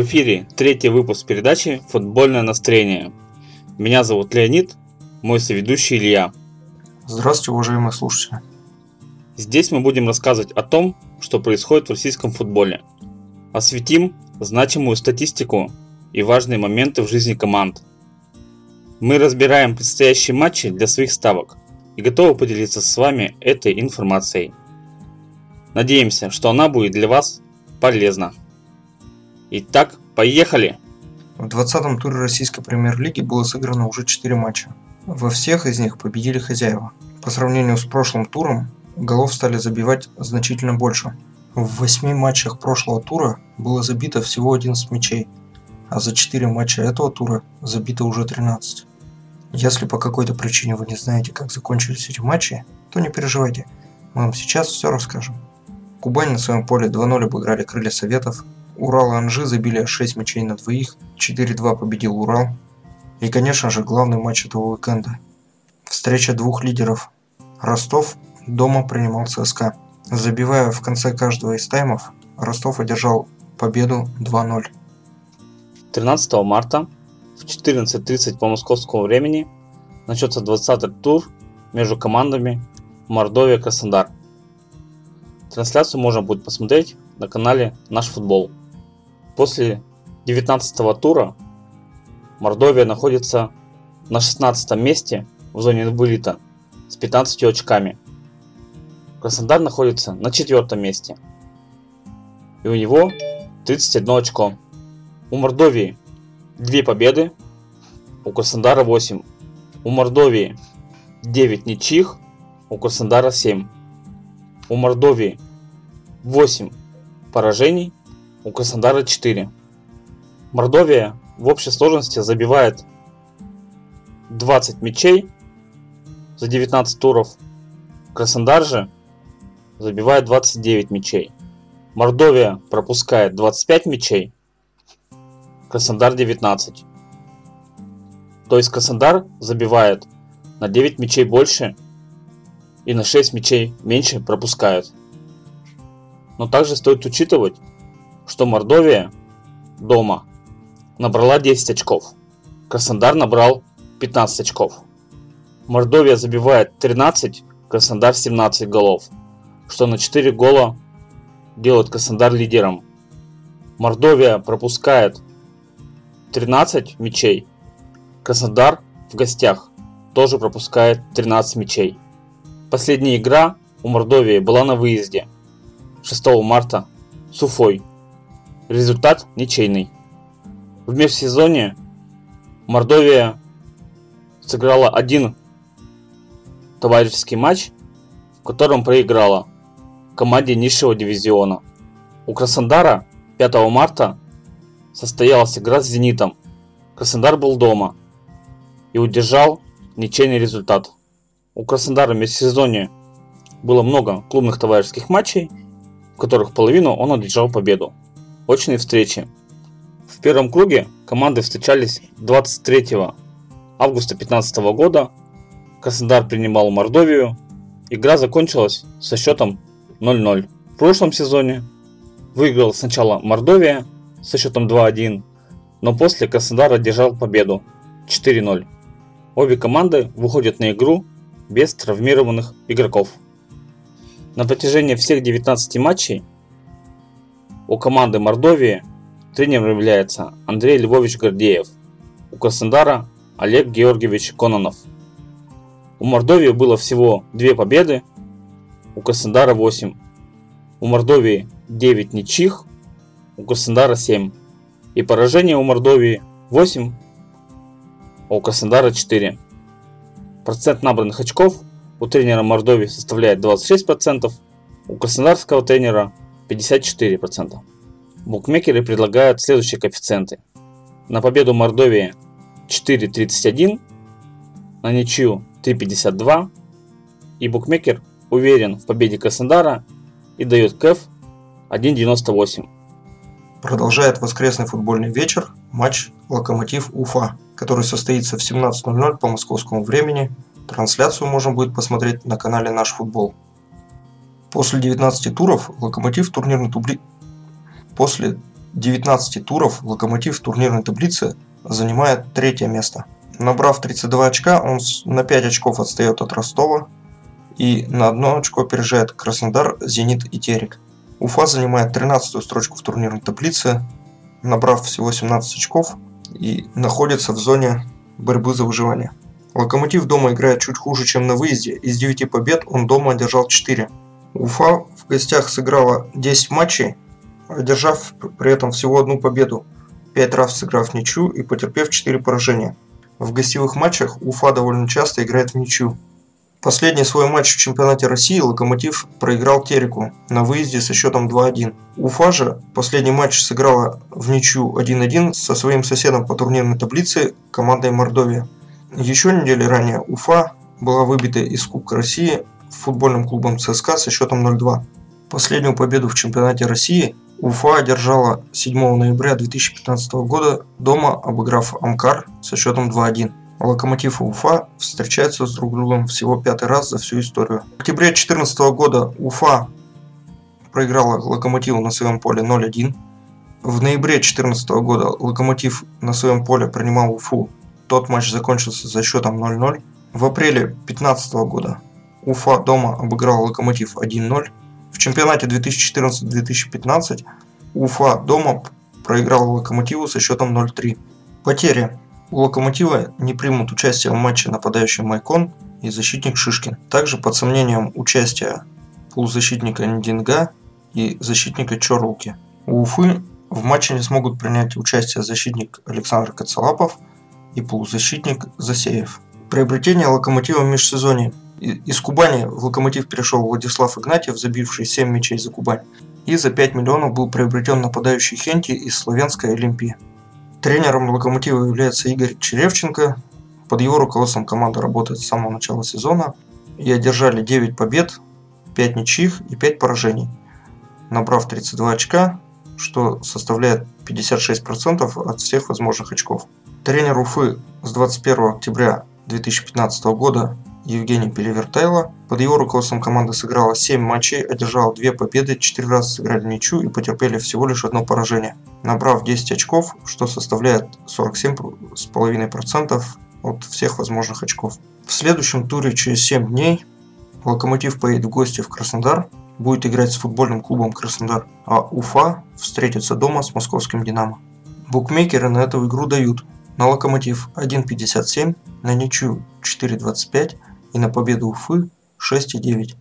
В эфире третий выпуск передачи «Футбольное настроение». Меня зовут Леонид, мой соведущий Илья. Здравствуйте, уважаемые слушатели. Здесь мы будем рассказывать о том, что происходит в российском футболе. Осветим значимую статистику и важные моменты в жизни команд. Мы разбираем предстоящие матчи для своих ставок и готовы поделиться с вами этой информацией. Надеемся, что она будет для вас полезна. Итак, поехали! В 20-м туре российской премьер-лиги было сыграно уже 4 матча. Во всех из них победили хозяева. По сравнению с прошлым туром, голов стали забивать значительно больше. В 8 матчах прошлого тура было забито всего 11 мячей, а за 4 матча этого тура забито уже 13. Если по какой-то причине вы не знаете, как закончились эти матчи, то не переживайте, мы вам сейчас все расскажем. Кубань на своем поле 2-0 обыграли Крылья Советов, Урал и Анжи забили 6 мячей на двоих, 4-2 победил Урал. И, конечно же, главный матч этого уикенда. Встреча двух лидеров. Ростов дома принимал ЦСКА. Забивая в конце каждого из таймов, Ростов одержал победу 2-0. 13 марта в 14.30 по московскому времени начнется 20-й тур между командами Мордовия-Краснодар. Трансляцию можно будет посмотреть на канале Наш Футбол. После 19 тура Мордовия находится на 16 месте в зоне вылета с 15 очками. Краснодар находится на четвертом месте. И у него 31 очко. У Мордовии 2 победы, у Краснодара 8. У Мордовии 9 ничьих, у Краснодара 7. У Мордовии 8 поражений, у Краснодара 4. Мордовия в общей сложности забивает 20 мячей за 19 туров. Краснодар же забивает 29 мячей. Мордовия пропускает 25 мячей. Краснодар 19. То есть Краснодар забивает на 9 мячей больше и на 6 мячей меньше пропускают. Но также стоит учитывать, что Мордовия дома набрала 10 очков. Краснодар набрал 15 очков. Мордовия забивает 13, Краснодар 17 голов, что на 4 гола делает Краснодар лидером. Мордовия пропускает 13 мячей. Краснодар в гостях тоже пропускает 13 мячей. Последняя игра у Мордовии была на выезде 6 марта с Уфой Результат ничейный. В межсезонье Мордовия сыграла один товарищеский матч, в котором проиграла команде низшего дивизиона. У Краснодара 5 марта состоялась игра с «Зенитом». Краснодар был дома и удержал ничейный результат. У Краснодара в межсезонье было много клубных товарищеских матчей, в которых половину он одержал победу очные встречи. В первом круге команды встречались 23 августа 2015 года. Краснодар принимал Мордовию. Игра закончилась со счетом 0-0. В прошлом сезоне выиграл сначала Мордовия со счетом 2-1, но после Краснодар одержал победу 4-0. Обе команды выходят на игру без травмированных игроков. На протяжении всех 19 матчей у команды Мордовии тренером является Андрей Львович Гордеев. У Краснодара Олег Георгиевич Кононов. У Мордовии было всего 2 победы, у Краснодара 8. У Мордовии 9 ничьих, у Краснодара 7. И поражение у Мордовии 8, а у Краснодара 4. Процент набранных очков у тренера Мордовии составляет 26%, у краснодарского тренера 54%. Букмекеры предлагают следующие коэффициенты. На победу Мордовии 4.31, на ничью 3.52 и букмекер уверен в победе Краснодара и дает КЭФ 1.98. Продолжает воскресный футбольный вечер матч Локомотив Уфа, который состоится в 17.00 по московскому времени. Трансляцию можно будет посмотреть на канале Наш Футбол. После 19 туров Локомотив турнирной, тубли... После 19 туров Локомотив турнирной таблице занимает третье место. Набрав 32 очка, он на 5 очков отстает от Ростова и на одно очко опережает Краснодар, Зенит и Терек. Уфа занимает 13 строчку в турнирной таблице, набрав всего 17 очков и находится в зоне борьбы за выживание. Локомотив дома играет чуть хуже, чем на выезде. Из 9 побед он дома одержал 4. Уфа в гостях сыграла 10 матчей, одержав при этом всего одну победу, 5 раз сыграв ничью и потерпев 4 поражения. В гостевых матчах Уфа довольно часто играет в ничью. Последний свой матч в чемпионате России Локомотив проиграл Тереку на выезде со счетом 2-1. Уфа же последний матч сыграла в ничью 1-1 со своим соседом по турнирной таблице командой Мордовия. Еще недели ранее Уфа была выбита из Кубка России футбольным клубом ЦСКА со счетом 0-2. Последнюю победу в чемпионате России Уфа одержала 7 ноября 2015 года дома, обыграв Амкар со счетом 2-1. Локомотив и Уфа встречаются с друг другом всего пятый раз за всю историю. В октябре 2014 года Уфа проиграла Локомотиву на своем поле 0-1. В ноябре 2014 года Локомотив на своем поле принимал Уфу тот матч закончился за счетом 0-0. В апреле 2015 года Уфа дома обыграл Локомотив 1-0. В чемпионате 2014-2015 Уфа дома проиграл Локомотиву со счетом 0-3. Потери. У Локомотива не примут участие в матче нападающий Майкон и защитник Шишкин. Также под сомнением участия полузащитника Ндинга и защитника Чорлуки. У Уфы в матче не смогут принять участие защитник Александр Коцелапов – и полузащитник Засеев. Приобретение локомотива в межсезонье. Из Кубани в локомотив перешел Владислав Игнатьев, забивший 7 мячей за Кубань. И за 5 миллионов был приобретен нападающий Хенти из Словенской Олимпии. Тренером локомотива является Игорь Черевченко. Под его руководством команда работает с самого начала сезона и одержали 9 побед, 5 ничьих и 5 поражений, набрав 32 очка, что составляет 56% от всех возможных очков. Тренер Уфы с 21 октября 2015 года Евгений Пелевертайло. Под его руководством команда сыграла 7 матчей, одержала 2 победы, 4 раза сыграли ничью и потерпели всего лишь одно поражение, набрав 10 очков, что составляет 47,5% от всех возможных очков. В следующем туре через 7 дней Локомотив поедет в гости в Краснодар, будет играть с футбольным клубом Краснодар, а Уфа встретится дома с московским Динамо. Букмекеры на эту игру дают на Локомотив 1.57, на ничью 4.25 и на победу Уфы 6.9.